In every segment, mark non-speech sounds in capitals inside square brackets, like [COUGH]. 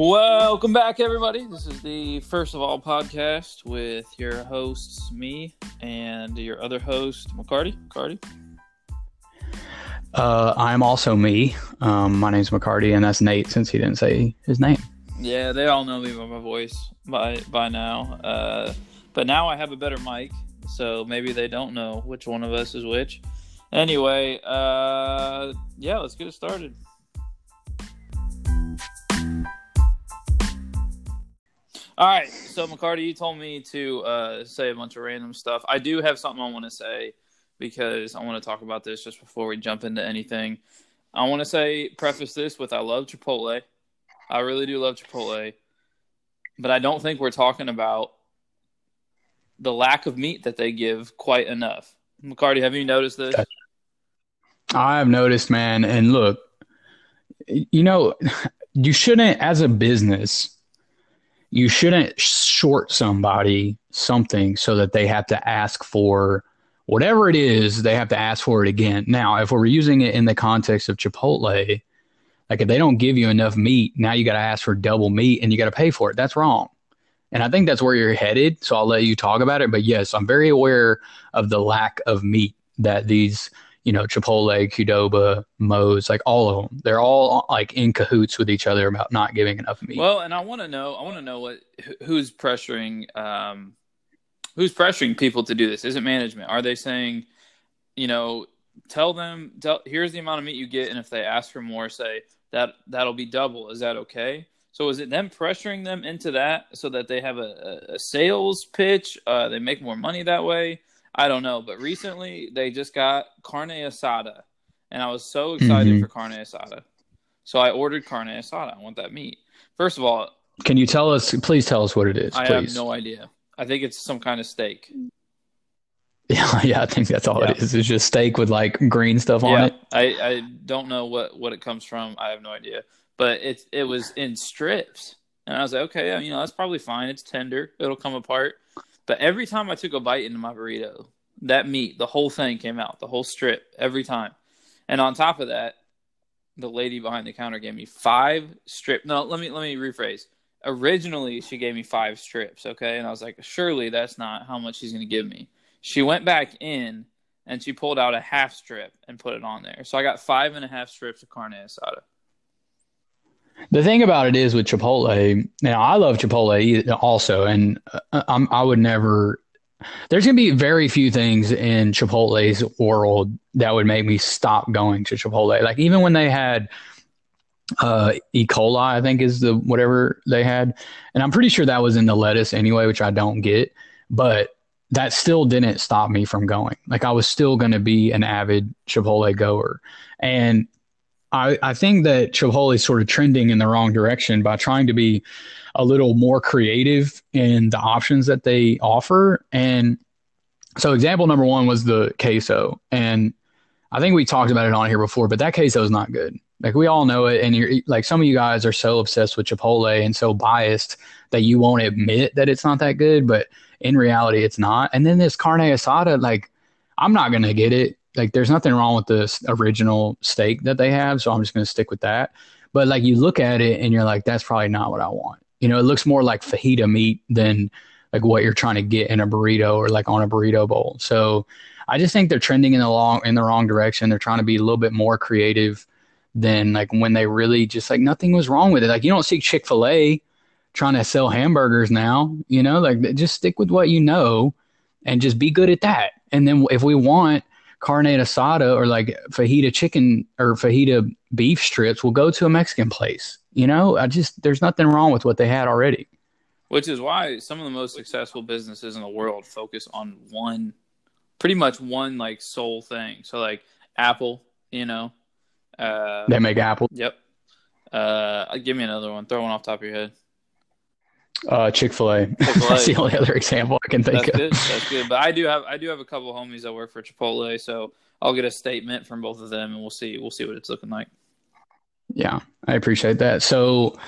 Welcome back, everybody. This is the First of All podcast with your hosts, me, and your other host, McCarty. McCarty. Uh, I'm also me. Um, my name's McCarty, and that's Nate since he didn't say his name. Yeah, they all know me by my voice by by now. Uh, but now I have a better mic, so maybe they don't know which one of us is which. Anyway, uh, yeah, let's get it started. All right, so McCarty, you told me to uh, say a bunch of random stuff. I do have something I want to say because I want to talk about this just before we jump into anything. I want to say, preface this with I love Chipotle. I really do love Chipotle, but I don't think we're talking about the lack of meat that they give quite enough. McCarty, have you noticed this? I have noticed, man. And look, you know, [LAUGHS] you shouldn't, as a business, you shouldn't short somebody something so that they have to ask for whatever it is, they have to ask for it again. Now, if we're using it in the context of Chipotle, like if they don't give you enough meat, now you got to ask for double meat and you got to pay for it. That's wrong. And I think that's where you're headed. So I'll let you talk about it. But yes, I'm very aware of the lack of meat that these, you know, Chipotle, Qdoba, Moe's, like all of them, they're all like in cahoots with each other about not giving enough meat. Well, and I want to know, I want to know what who's pressuring, um, who's pressuring people to do this? Is it management? Are they saying, you know, tell them, tell here's the amount of meat you get, and if they ask for more, say that that'll be double. Is that okay? So is it them pressuring them into that so that they have a, a sales pitch? Uh, they make more money that way. I don't know, but recently they just got carne asada, and I was so excited mm-hmm. for carne asada. So I ordered carne asada. I want that meat. First of all, can you tell us? Please tell us what it is. I please. have no idea. I think it's some kind of steak. [LAUGHS] Yeah, yeah, I think that's all yeah. it is. It's just steak with like green stuff on yeah. it. I, I don't know what, what it comes from. I have no idea. But it it was in strips. And I was like, okay, you know, that's probably fine. It's tender. It'll come apart. But every time I took a bite into my burrito, that meat, the whole thing came out, the whole strip, every time. And on top of that, the lady behind the counter gave me five strip. No, let me let me rephrase. Originally, she gave me five strips, okay, and I was like, surely that's not how much she's going to give me. She went back in and she pulled out a half strip and put it on there. So I got five and a half strips of carne asada. The thing about it is with Chipotle, now I love Chipotle also, and uh, I'm, I would never. There's going to be very few things in Chipotle's world that would make me stop going to Chipotle. Like even when they had uh, E. coli, I think is the whatever they had, and I'm pretty sure that was in the lettuce anyway, which I don't get. But that still didn't stop me from going. Like I was still going to be an avid Chipotle goer. And I, I think that Chipotle is sort of trending in the wrong direction by trying to be a little more creative in the options that they offer. And so example number one was the queso. And I think we talked about it on here before, but that queso is not good. Like we all know it. And you're like some of you guys are so obsessed with Chipotle and so biased that you won't admit that it's not that good. But in reality, it's not. And then this carne asada, like, I'm not going to get it. Like, there's nothing wrong with the original steak that they have. So I'm just going to stick with that. But like, you look at it and you're like, that's probably not what I want. You know, it looks more like fajita meat than like what you're trying to get in a burrito or like on a burrito bowl. So I just think they're trending in the long in the wrong direction. They're trying to be a little bit more creative than like when they really just like nothing was wrong with it. Like you don't see Chick Fil A trying to sell hamburgers now. You know, like just stick with what you know and just be good at that. And then if we want carne asada or like fajita chicken or fajita beef strips, we'll go to a Mexican place. You know, I just there's nothing wrong with what they had already. Which is why some of the most successful businesses in the world focus on one, pretty much one like sole thing. So like Apple, you know, uh, they make Apple. Yep. Uh, give me another one. Throw one off top of your head. Uh, Chick Fil A. [LAUGHS] That's the only other example I can think That's of. Good. That's good. But I do have I do have a couple homies that work for Chipotle, so I'll get a statement from both of them, and we'll see we'll see what it's looking like. Yeah, I appreciate that. So,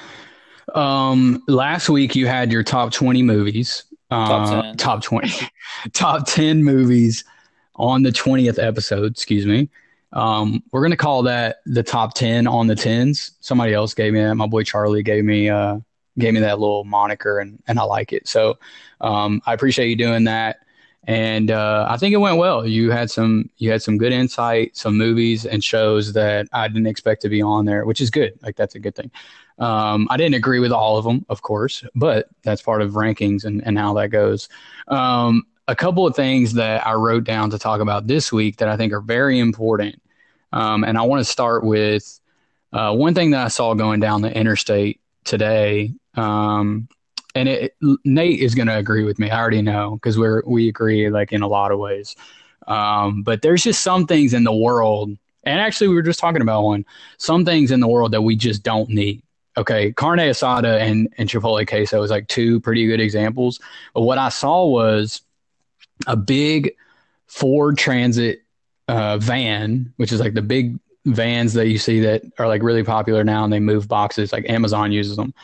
um, last week you had your top twenty movies. Top uh, 10. top twenty, [LAUGHS] top ten movies on the twentieth episode. Excuse me. Um, we're gonna call that the top ten on the tens. Somebody else gave me that. My boy Charlie gave me uh, gave me that little moniker, and and I like it. So um, I appreciate you doing that. And uh, I think it went well. You had some you had some good insight, some movies and shows that I didn't expect to be on there, which is good. Like that's a good thing. Um, I didn't agree with all of them, of course, but that's part of rankings and, and how that goes. Um, a couple of things that I wrote down to talk about this week that I think are very important. Um, and I want to start with uh, one thing that I saw going down the interstate today. Um, and it, Nate is going to agree with me. I already know because we're we agree like in a lot of ways. Um, but there's just some things in the world, and actually we were just talking about one. Some things in the world that we just don't need. Okay, carne asada and and chipotle queso is like two pretty good examples. But what I saw was a big Ford Transit uh, van, which is like the big vans that you see that are like really popular now, and they move boxes. Like Amazon uses them,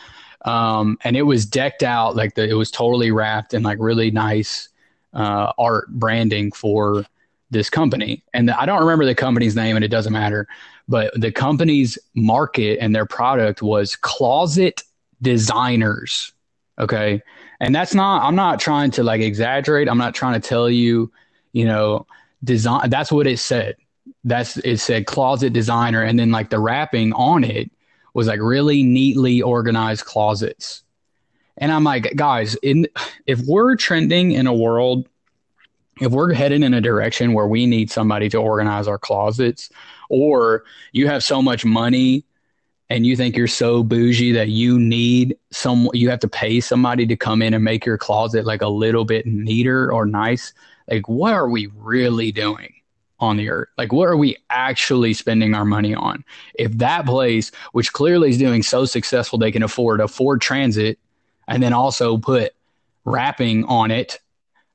um, and it was decked out like the, it was totally wrapped in like really nice uh, art branding for this company. And the, I don't remember the company's name, and it doesn't matter. But the company's market and their product was closet designers. Okay. And that's not, I'm not trying to like exaggerate. I'm not trying to tell you, you know, design. That's what it said. That's, it said closet designer. And then like the wrapping on it was like really neatly organized closets. And I'm like, guys, in, if we're trending in a world, if we're headed in a direction where we need somebody to organize our closets, or you have so much money and you think you're so bougie that you need some you have to pay somebody to come in and make your closet like a little bit neater or nice like what are we really doing on the earth. Like what are we actually spending our money on? If that place which clearly is doing so successful they can afford a ford transit and then also put wrapping on it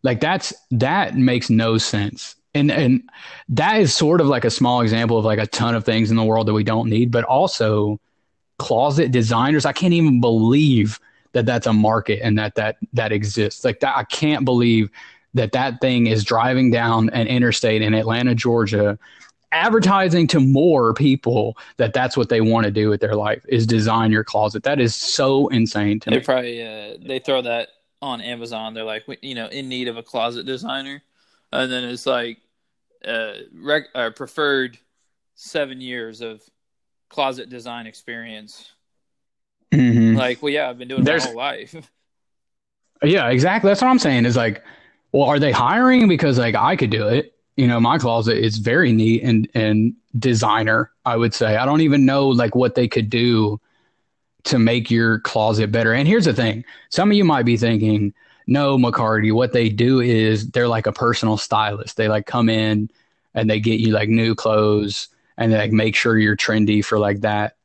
like that's that makes no sense. And and that is sort of like a small example of like a ton of things in the world that we don't need but also closet designers i can't even believe that that's a market and that that that exists. Like that i can't believe that that thing is driving down an interstate in atlanta georgia advertising to more people that that's what they want to do with their life is design your closet that is so insane to they me probably uh, they throw that on amazon they're like you know in need of a closet designer and then it's like uh, rec- uh, preferred seven years of closet design experience. Mhm. Like, well, yeah, I've been doing it my whole life. [LAUGHS] Yeah, exactly. That's what I'm saying. Is like, well, are they hiring because like I could do it? You know, my closet is very neat and and designer. I would say I don't even know like what they could do to make your closet better. And here's the thing: some of you might be thinking, no, McCarty. What they do is they're like a personal stylist. They like come in and they get you like new clothes and they like make sure you're trendy for like that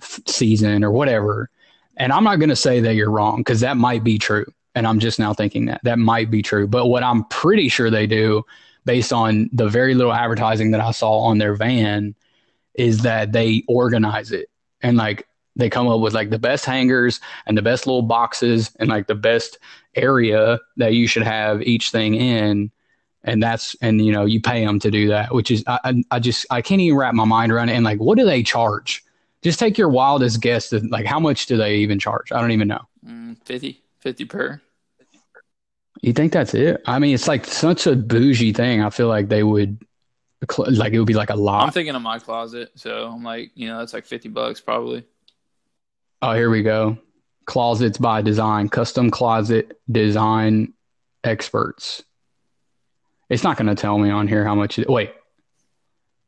f- season or whatever. And I'm not going to say that you're wrong because that might be true. And I'm just now thinking that that might be true. But what I'm pretty sure they do, based on the very little advertising that I saw on their van, is that they organize it and like they come up with like the best hangers and the best little boxes and like the best area that you should have each thing in. And that's, and you know, you pay them to do that, which is, I, I, just, I can't even wrap my mind around it. And like, what do they charge? Just take your wildest guess. Of, like, how much do they even charge? I don't even know. Mm, 50, 50 per. You think that's it? I mean, it's like such a bougie thing. I feel like they would, like, it would be like a lot. I'm thinking of my closet, so I'm like, you know, that's like 50 bucks probably. Oh, here we go. Closets by design, custom closet design experts. It's not going to tell me on here how much. It, wait.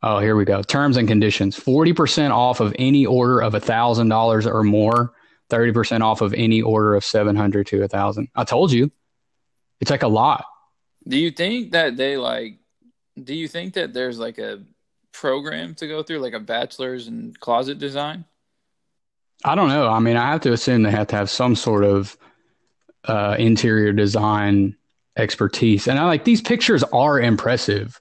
Oh, here we go. Terms and conditions 40% off of any order of $1,000 or more, 30% off of any order of 700 to 1000 I told you. It's like a lot. Do you think that they like, do you think that there's like a program to go through, like a bachelor's in closet design? I don't know. I mean, I have to assume they have to have some sort of uh, interior design expertise. And I like these pictures are impressive,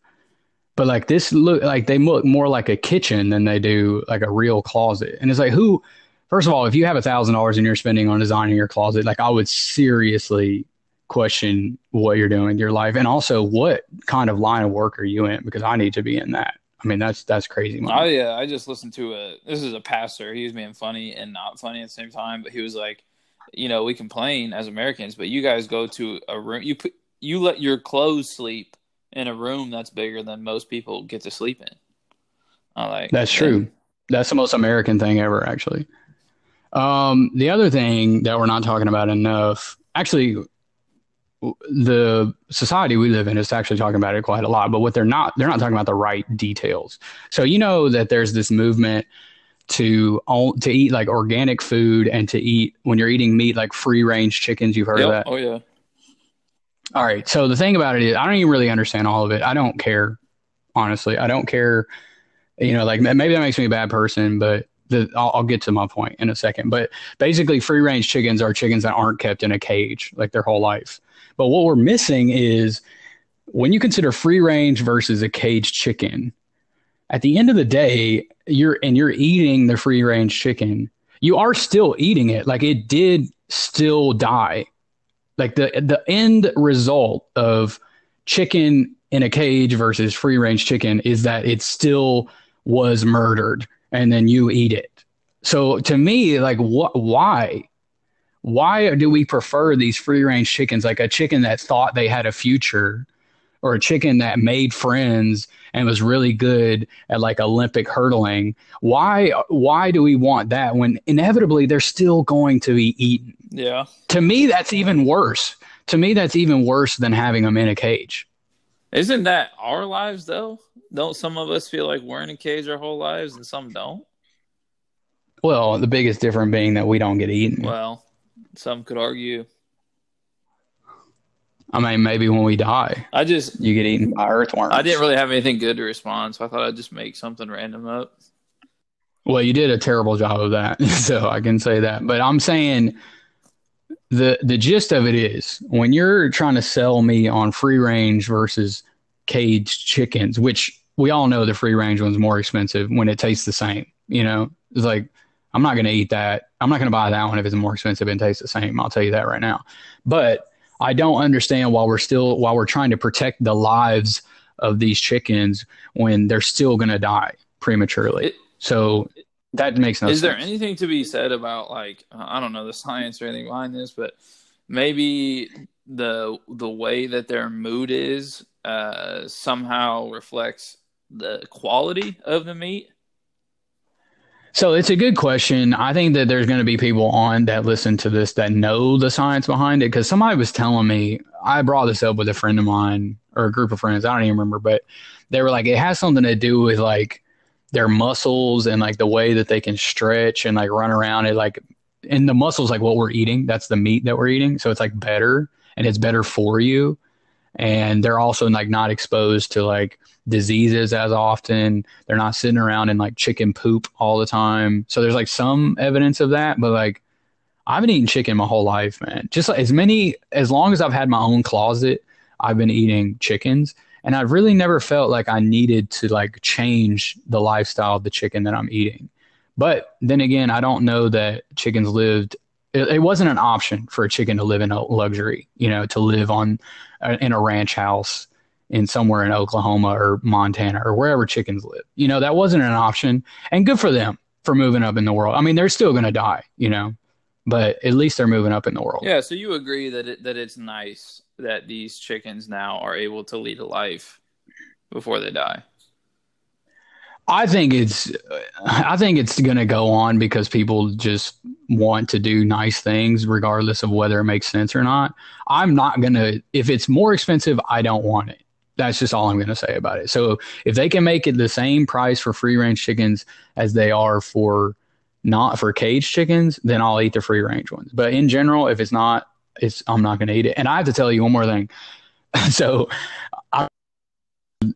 but like this look like they look more like a kitchen than they do like a real closet. And it's like who, first of all, if you have a thousand dollars and you're spending on designing your closet, like I would seriously question what you're doing in your life, and also what kind of line of work are you in? Because I need to be in that. I mean, that's that's crazy. Oh uh, yeah, I just listened to a. This is a pastor. He was being funny and not funny at the same time, but he was like, you know, we complain as Americans, but you guys go to a room. You put you let your clothes sleep in a room that's bigger than most people get to sleep in. I like that's true. That's the most American thing ever, actually. Um, the other thing that we're not talking about enough, actually, the society we live in is actually talking about it quite a lot. But what they're not, they're not talking about the right details. So you know that there's this movement to to eat like organic food and to eat when you're eating meat like free range chickens. You've heard yep. of that? Oh yeah. All right. So the thing about it is, I don't even really understand all of it. I don't care, honestly. I don't care. You know, like maybe that makes me a bad person, but the, I'll, I'll, get to my point in a second. But basically, free range chickens are chickens that aren't kept in a cage like their whole life. But what we're missing is when you consider free range versus a caged chicken. At the end of the day, you're and you're eating the free range chicken. You are still eating it. Like it did still die. Like the the end result of chicken in a cage versus free range chicken is that it still was murdered and then you eat it. So to me, like what why? Why do we prefer these free range chickens like a chicken that thought they had a future or a chicken that made friends and was really good at like Olympic hurdling. Why why do we want that when inevitably they're still going to be eaten? Yeah. To me that's even worse. To me that's even worse than having them in a cage. Isn't that our lives though? Don't some of us feel like we're in a cage our whole lives and some don't? Well, the biggest difference being that we don't get eaten. Well, some could argue I mean, maybe when we die, I just you get eaten by earthworms. I didn't really have anything good to respond, so I thought I'd just make something random up. Well, you did a terrible job of that, [LAUGHS] so I can say that. But I'm saying the the gist of it is when you're trying to sell me on free range versus caged chickens, which we all know the free range one's more expensive when it tastes the same. You know, it's like I'm not going to eat that. I'm not going to buy that one if it's more expensive and tastes the same. I'll tell you that right now. But I don't understand why we're still while we're trying to protect the lives of these chickens when they're still going to die prematurely. It, so that makes no sense. is sense. there anything to be said about like I don't know the science or anything behind this, but maybe the the way that their mood is uh, somehow reflects the quality of the meat? So it's a good question. I think that there's going to be people on that listen to this that know the science behind it. Because somebody was telling me, I brought this up with a friend of mine or a group of friends. I don't even remember, but they were like, it has something to do with like their muscles and like the way that they can stretch and like run around. It like, and the muscles like what we're eating. That's the meat that we're eating. So it's like better and it's better for you. And they're also like not exposed to like diseases as often. They're not sitting around in like chicken poop all the time. So there's like some evidence of that, but like I've been eating chicken my whole life, man. Just as many as long as I've had my own closet, I've been eating chickens. And I've really never felt like I needed to like change the lifestyle of the chicken that I'm eating. But then again, I don't know that chickens lived it, it wasn't an option for a chicken to live in a luxury, you know, to live on uh, in a ranch house in somewhere in Oklahoma or Montana or wherever chickens live. You know, that wasn't an option. And good for them for moving up in the world. I mean, they're still going to die, you know, but at least they're moving up in the world. Yeah. So you agree that it, that it's nice that these chickens now are able to lead a life before they die. I think it's I think it's going to go on because people just want to do nice things regardless of whether it makes sense or not. I'm not going to if it's more expensive, I don't want it. That's just all I'm going to say about it. So if they can make it the same price for free range chickens as they are for not for cage chickens, then I'll eat the free range ones. But in general, if it's not, it's I'm not going to eat it. And I have to tell you one more thing. [LAUGHS] so I,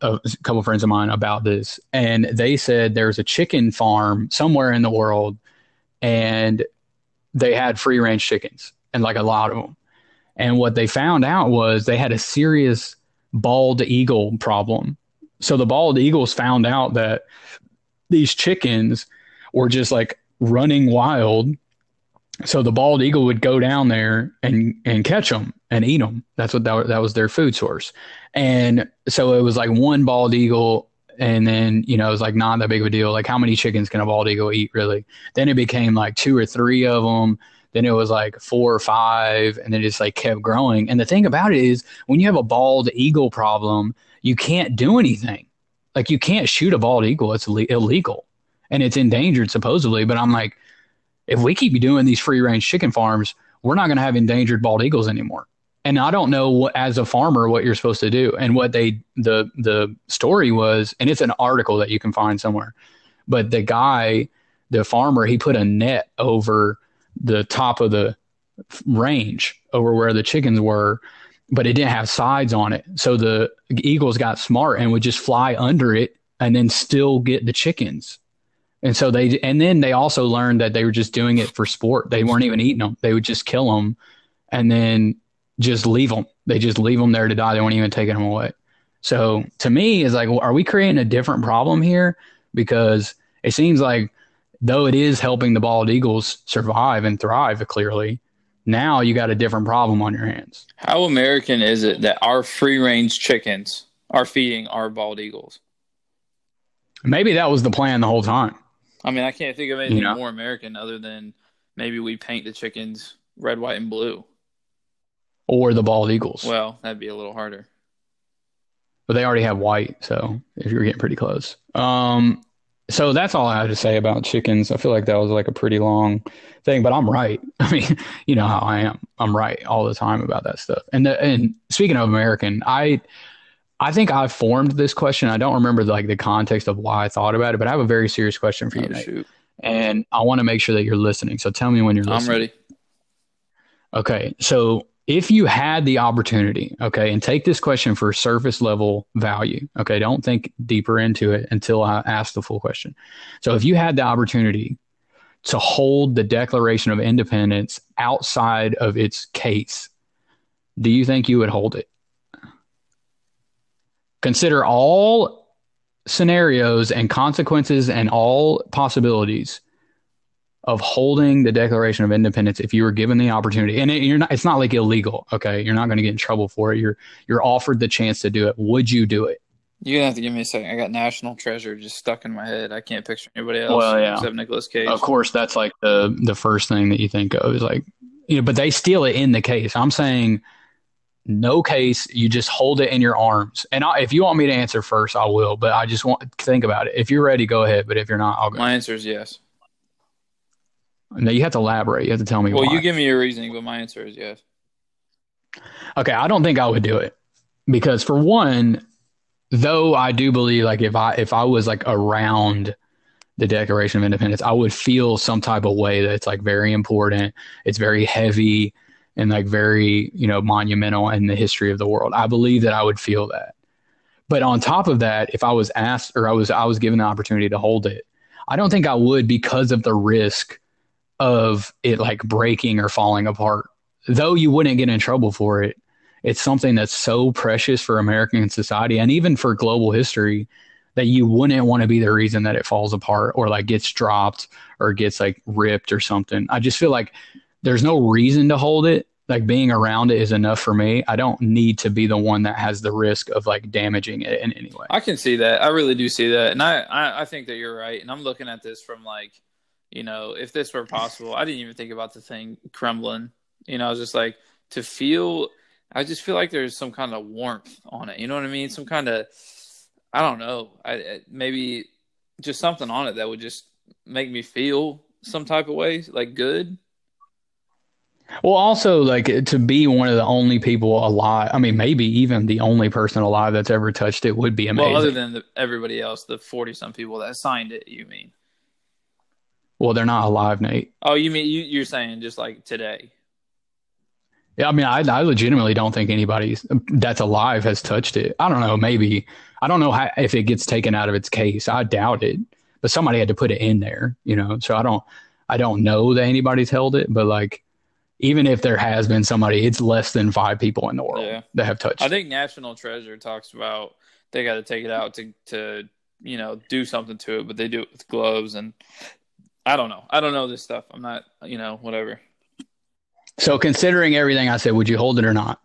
a couple friends of mine about this, and they said there's a chicken farm somewhere in the world, and they had free range chickens and like a lot of them. And what they found out was they had a serious bald eagle problem. So the bald eagles found out that these chickens were just like running wild. So the bald eagle would go down there and and catch them and eat them. That's what that, that was their food source. And so it was like one bald eagle and then you know it was like not that big of a deal. Like how many chickens can a bald eagle eat really? Then it became like two or three of them. Then it was like four or five, and then it just like kept growing. And the thing about it is, when you have a bald eagle problem, you can't do anything. Like you can't shoot a bald eagle; it's illegal, and it's endangered supposedly. But I'm like, if we keep doing these free range chicken farms, we're not going to have endangered bald eagles anymore and I don't know what, as a farmer what you're supposed to do. And what they the the story was, and it's an article that you can find somewhere. But the guy, the farmer, he put a net over the top of the range over where the chickens were, but it didn't have sides on it. So the eagles got smart and would just fly under it and then still get the chickens. And so they, and then they also learned that they were just doing it for sport. They weren't even eating them. They would just kill them and then just leave them. They just leave them there to die. They weren't even taking them away. So to me, it's like, well, are we creating a different problem here? Because it seems like though it is helping the bald eagles survive and thrive clearly, now you got a different problem on your hands. How American is it that our free range chickens are feeding our bald eagles? Maybe that was the plan the whole time. I mean, I can't think of anything you know? more American other than maybe we paint the chickens red, white, and blue or the bald eagles. Well, that'd be a little harder. But they already have white, so if you're getting pretty close. Um, so that's all I have to say about chickens. I feel like that was like a pretty long thing, but I'm right. [LAUGHS] I mean, you know how I am. I'm right all the time about that stuff. And the, and speaking of American, I I think I formed this question. I don't remember like the context of why I thought about it, but I have a very serious question for you. Oh, shoot. And I want to make sure that you're listening. So tell me when you're listening. I'm ready. Okay. So if you had the opportunity, okay, and take this question for surface level value, okay, don't think deeper into it until I ask the full question. So, if you had the opportunity to hold the Declaration of Independence outside of its case, do you think you would hold it? Consider all scenarios and consequences and all possibilities of holding the Declaration of Independence if you were given the opportunity, and it, you're not, it's not like illegal. Okay, you're not going to get in trouble for it. You're you're offered the chance to do it. Would you do it? You're gonna have to give me a second. I got National Treasure just stuck in my head. I can't picture anybody else well, yeah. except Nicolas Cage. Of course, that's like the the first thing that you think of is like you know, but they steal it in the case. I'm saying no case. You just hold it in your arms. And I, if you want me to answer first, I will. But I just want to think about it. If you're ready, go ahead. But if you're not, I'll go. My answer is yes. No, you have to elaborate. You have to tell me. Well, why. you give me your reasoning, but my answer is yes. Okay, I don't think I would do it because for one, though I do believe like if I if I was like around the Declaration of Independence, I would feel some type of way that it's like very important. It's very heavy and like very you know monumental in the history of the world. I believe that I would feel that. But on top of that, if I was asked or I was I was given the opportunity to hold it, I don't think I would because of the risk of it like breaking or falling apart. Though you wouldn't get in trouble for it, it's something that's so precious for American society and even for global history that you wouldn't want to be the reason that it falls apart or like gets dropped or gets like ripped or something. I just feel like there's no reason to hold it. Like being around it is enough for me. I don't need to be the one that has the risk of like damaging it in any way. I can see that. I really do see that. And I, I, I think that you're right. And I'm looking at this from like you know, if this were possible, I didn't even think about the thing crumbling. You know, I was just like to feel. I just feel like there's some kind of warmth on it. You know what I mean? Some kind of, I don't know. I maybe just something on it that would just make me feel some type of way, like good. Well, also like to be one of the only people alive. I mean, maybe even the only person alive that's ever touched it would be amazing. Well, other than the, everybody else, the forty some people that signed it, you mean? Well, they're not alive, Nate. Oh, you mean you, you're saying just like today? Yeah, I mean, I, I legitimately don't think anybody that's alive has touched it. I don't know. Maybe I don't know how, if it gets taken out of its case. I doubt it, but somebody had to put it in there, you know. So I don't, I don't know that anybody's held it, but like, even if there has been somebody, it's less than five people in the world yeah. that have touched. I think National Treasure talks about they got to take it out to to you know do something to it, but they do it with gloves and I don't know. I don't know this stuff. I'm not, you know, whatever. So considering everything I said, would you hold it or not?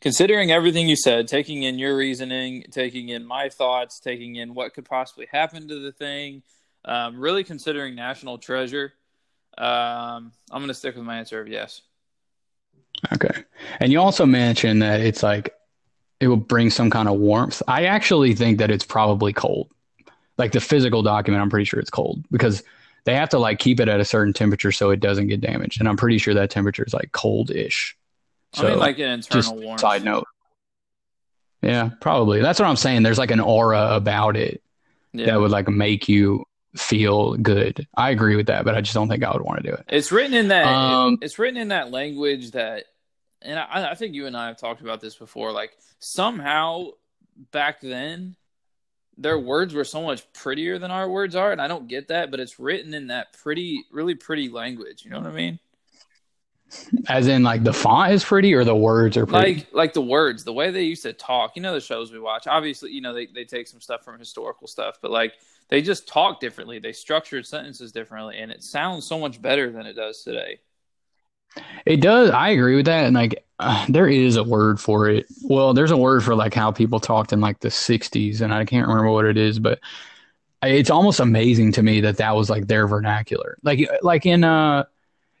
considering everything you said, taking in your reasoning, taking in my thoughts, taking in what could possibly happen to the thing, um, really considering national treasure, um, I'm going to stick with my answer of yes. Okay. And you also mentioned that it's like it will bring some kind of warmth. I actually think that it's probably cold. Like the physical document, I'm pretty sure it's cold because they have to like keep it at a certain temperature so it doesn't get damaged. And I'm pretty sure that temperature is like cold-ish. So, I mean, like an internal warmth. Side note. Yeah, probably. That's what I'm saying. There's like an aura about it yeah. that would like make you feel good. I agree with that, but I just don't think I would want to do it. It's written in that. Um, it's written in that language that, and I, I think you and I have talked about this before. Like somehow back then, their words were so much prettier than our words are, and I don't get that. But it's written in that pretty, really pretty language. You know what I mean? As in, like the font is pretty, or the words are pretty. Like, like the words, the way they used to talk. You know, the shows we watch. Obviously, you know they they take some stuff from historical stuff, but like they just talk differently. They structured sentences differently, and it sounds so much better than it does today. It does. I agree with that. And like, uh, there is a word for it. Well, there's a word for like how people talked in like the '60s, and I can't remember what it is, but it's almost amazing to me that that was like their vernacular. Like, like in uh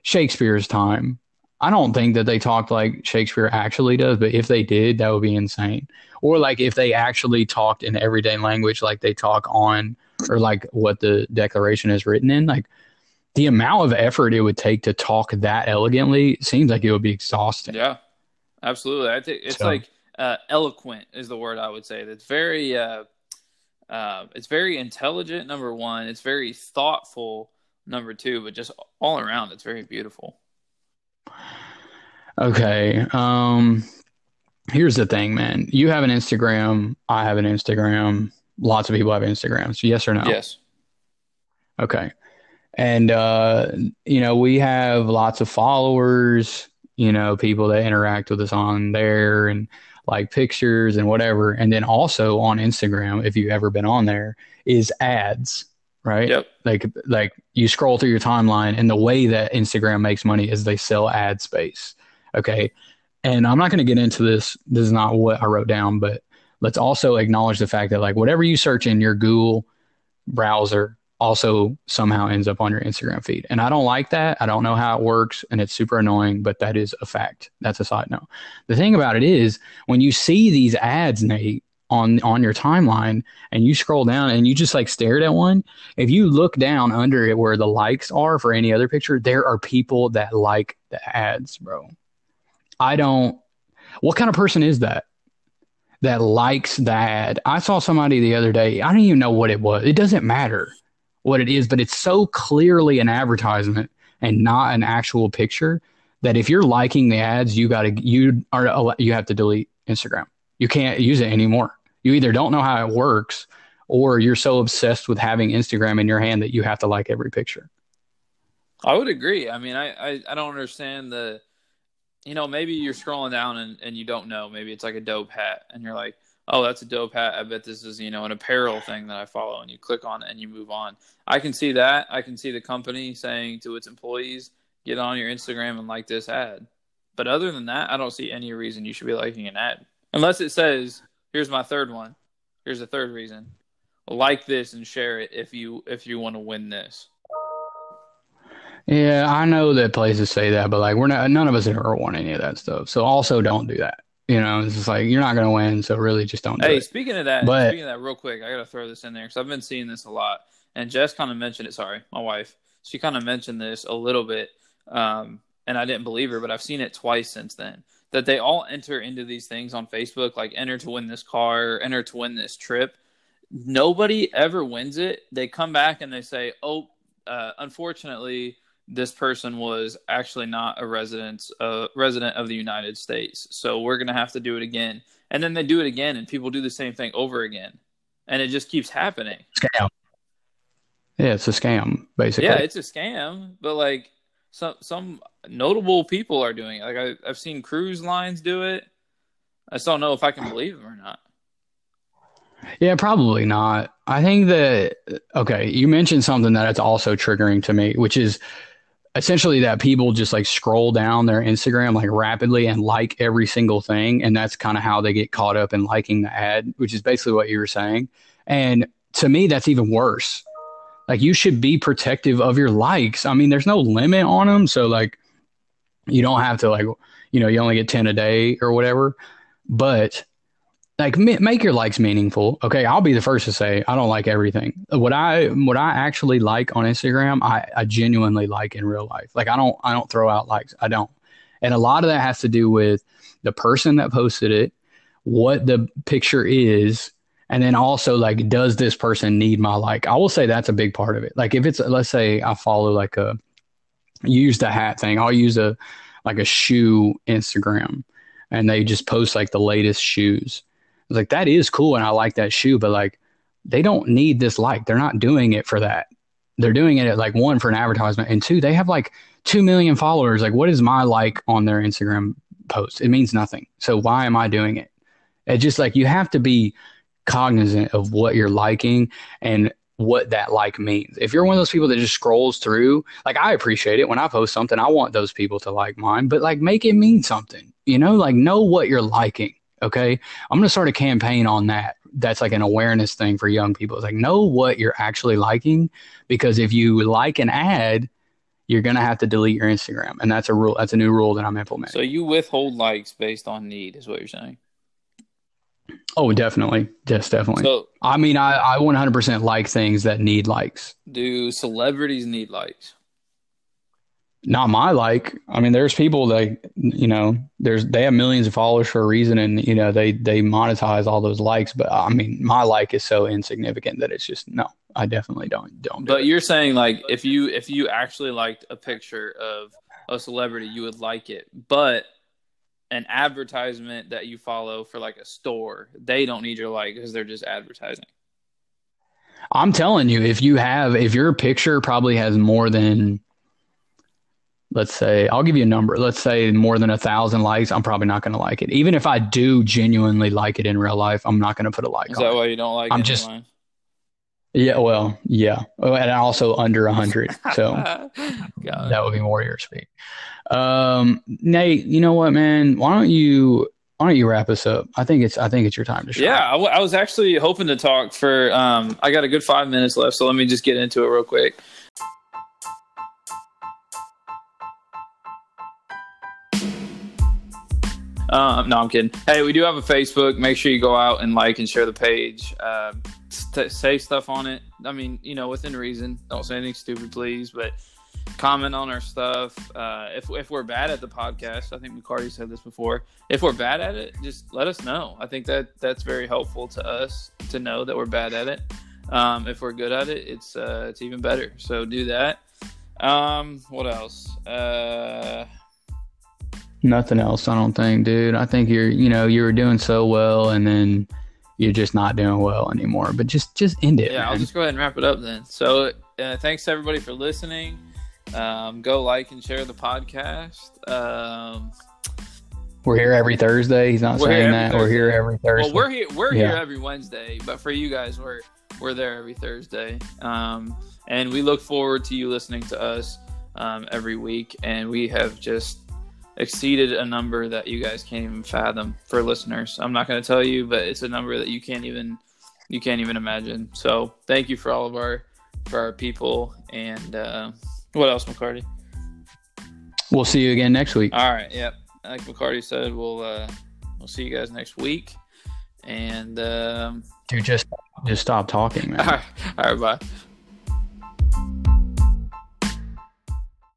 Shakespeare's time. I don't think that they talked like Shakespeare actually does, but if they did, that would be insane. Or like if they actually talked in everyday language like they talk on or like what the declaration is written in, like the amount of effort it would take to talk that elegantly seems like it would be exhausting. Yeah. Absolutely. I think it's so. like uh, eloquent is the word I would say. That's very uh, uh, it's very intelligent number 1, it's very thoughtful number two, but just all around, it's very beautiful. Okay. Um, here's the thing, man. You have an Instagram. I have an Instagram. Lots of people have Instagrams. Yes or no? Yes. Okay. And, uh, you know, we have lots of followers, you know, people that interact with us on there and like pictures and whatever. And then also on Instagram, if you've ever been on there, is ads right? Yep. Like like you scroll through your timeline and the way that Instagram makes money is they sell ad space. Okay. And I'm not going to get into this. This is not what I wrote down, but let's also acknowledge the fact that like whatever you search in your Google browser also somehow ends up on your Instagram feed. And I don't like that. I don't know how it works and it's super annoying, but that is a fact. That's a side note. The thing about it is when you see these ads, Nate, on on your timeline and you scroll down and you just like stared at one if you look down under it where the likes are for any other picture there are people that like the ads bro i don't what kind of person is that that likes that. i saw somebody the other day i don't even know what it was it doesn't matter what it is but it's so clearly an advertisement and not an actual picture that if you're liking the ads you got to you are you have to delete instagram you can't use it anymore you either don't know how it works or you're so obsessed with having Instagram in your hand that you have to like every picture. I would agree. I mean, I, I, I don't understand the, you know, maybe you're scrolling down and, and you don't know. Maybe it's like a dope hat and you're like, oh, that's a dope hat. I bet this is, you know, an apparel thing that I follow. And you click on it and you move on. I can see that. I can see the company saying to its employees, get on your Instagram and like this ad. But other than that, I don't see any reason you should be liking an ad. Unless it says Here's my third one. Here's a third reason. Like this and share it if you if you want to win this. Yeah, I know that places say that, but like we're not none of us ever want any of that stuff. So also don't do that. You know, it's just like you're not gonna win, so really just don't. Hey, it. speaking of that, but, speaking of that, real quick, I gotta throw this in there because I've been seeing this a lot, and Jess kind of mentioned it. Sorry, my wife, she kind of mentioned this a little bit, um, and I didn't believe her, but I've seen it twice since then that they all enter into these things on Facebook, like enter to win this car, enter to win this trip. Nobody ever wins it. They come back and they say, "Oh, uh, unfortunately, this person was actually not a resident uh, resident of the United States, so we're gonna have to do it again." And then they do it again, and people do the same thing over again, and it just keeps happening. Scam. Yeah, it's a scam, basically. Yeah, it's a scam, but like some some notable people are doing it. Like I, I've seen cruise lines do it. I just don't know if I can believe them or not. Yeah, probably not. I think that okay, you mentioned something that it's also triggering to me, which is essentially that people just like scroll down their Instagram like rapidly and like every single thing. And that's kind of how they get caught up in liking the ad, which is basically what you were saying. And to me, that's even worse. Like you should be protective of your likes. I mean, there's no limit on them. So like you don't have to like, you know, you only get 10 a day or whatever. But like make your likes meaningful. Okay, I'll be the first to say I don't like everything. What I what I actually like on Instagram, I, I genuinely like in real life. Like I don't I don't throw out likes. I don't. And a lot of that has to do with the person that posted it, what the picture is, and then also like does this person need my like? I will say that's a big part of it. Like if it's let's say I follow like a use the hat thing, I'll use a like a shoe Instagram and they just post like the latest shoes was like, that is cool. And I like that shoe, but like, they don't need this like. They're not doing it for that. They're doing it at like one for an advertisement, and two, they have like two million followers. Like, what is my like on their Instagram post? It means nothing. So why am I doing it? It's just like you have to be cognizant of what you're liking and what that like means. If you're one of those people that just scrolls through, like I appreciate it when I post something, I want those people to like mine, but like make it mean something. You know, like know what you're liking. Okay. I'm going to start a campaign on that. That's like an awareness thing for young people. It's like, know what you're actually liking because if you like an ad, you're going to have to delete your Instagram. And that's a rule. That's a new rule that I'm implementing. So you withhold likes based on need, is what you're saying? Oh, definitely. Yes, definitely. So, I mean, I, I 100% like things that need likes. Do celebrities need likes? Not my like. I mean, there's people that you know, there's they have millions of followers for a reason, and you know they they monetize all those likes. But I mean, my like is so insignificant that it's just no. I definitely don't don't. Do but it. you're saying like if you if you actually liked a picture of a celebrity, you would like it, but an advertisement that you follow for like a store, they don't need your like because they're just advertising. I'm telling you, if you have, if your picture probably has more than let's say I'll give you a number. Let's say more than a thousand likes, I'm probably not going to like it. Even if I do genuinely like it in real life, I'm not going to put a like. Is that why you don't like? I'm just. Yeah, well, yeah, oh, and also under a hundred, so [LAUGHS] that would be more your speed. Um, Nate, you know what, man? Why don't you why don't you wrap us up? I think it's I think it's your time to shine. Yeah, I, w- I was actually hoping to talk for. Um, I got a good five minutes left, so let me just get into it real quick. Um, no, I'm kidding. Hey, we do have a Facebook. Make sure you go out and like and share the page. Uh, st- say stuff on it. I mean, you know, within reason. Don't say anything stupid, please. But comment on our stuff. Uh, if if we're bad at the podcast, I think McCarty said this before. If we're bad at it, just let us know. I think that that's very helpful to us to know that we're bad at it. Um, if we're good at it, it's uh, it's even better. So do that. Um, what else? Uh, Nothing else, I don't think, dude. I think you're, you know, you were doing so well, and then you're just not doing well anymore. But just, just end it. Yeah, man. I'll just go ahead and wrap it up then. So, uh, thanks everybody for listening. Um, go like and share the podcast. Um, we're here every Thursday. He's not saying that. Thursday. We're here every Thursday. Well, we're here. We're yeah. here every Wednesday, but for you guys, we're we're there every Thursday. Um, and we look forward to you listening to us um, every week. And we have just exceeded a number that you guys can't even fathom for listeners. I'm not going to tell you, but it's a number that you can't even you can't even imagine. So thank you for all of our for our people and uh, what else, McCarty? We'll see you again next week. All right. Yep. Like McCarty said, we'll uh, we'll see you guys next week. And um, dude, just just stop talking, man. [LAUGHS] All right. All right bye.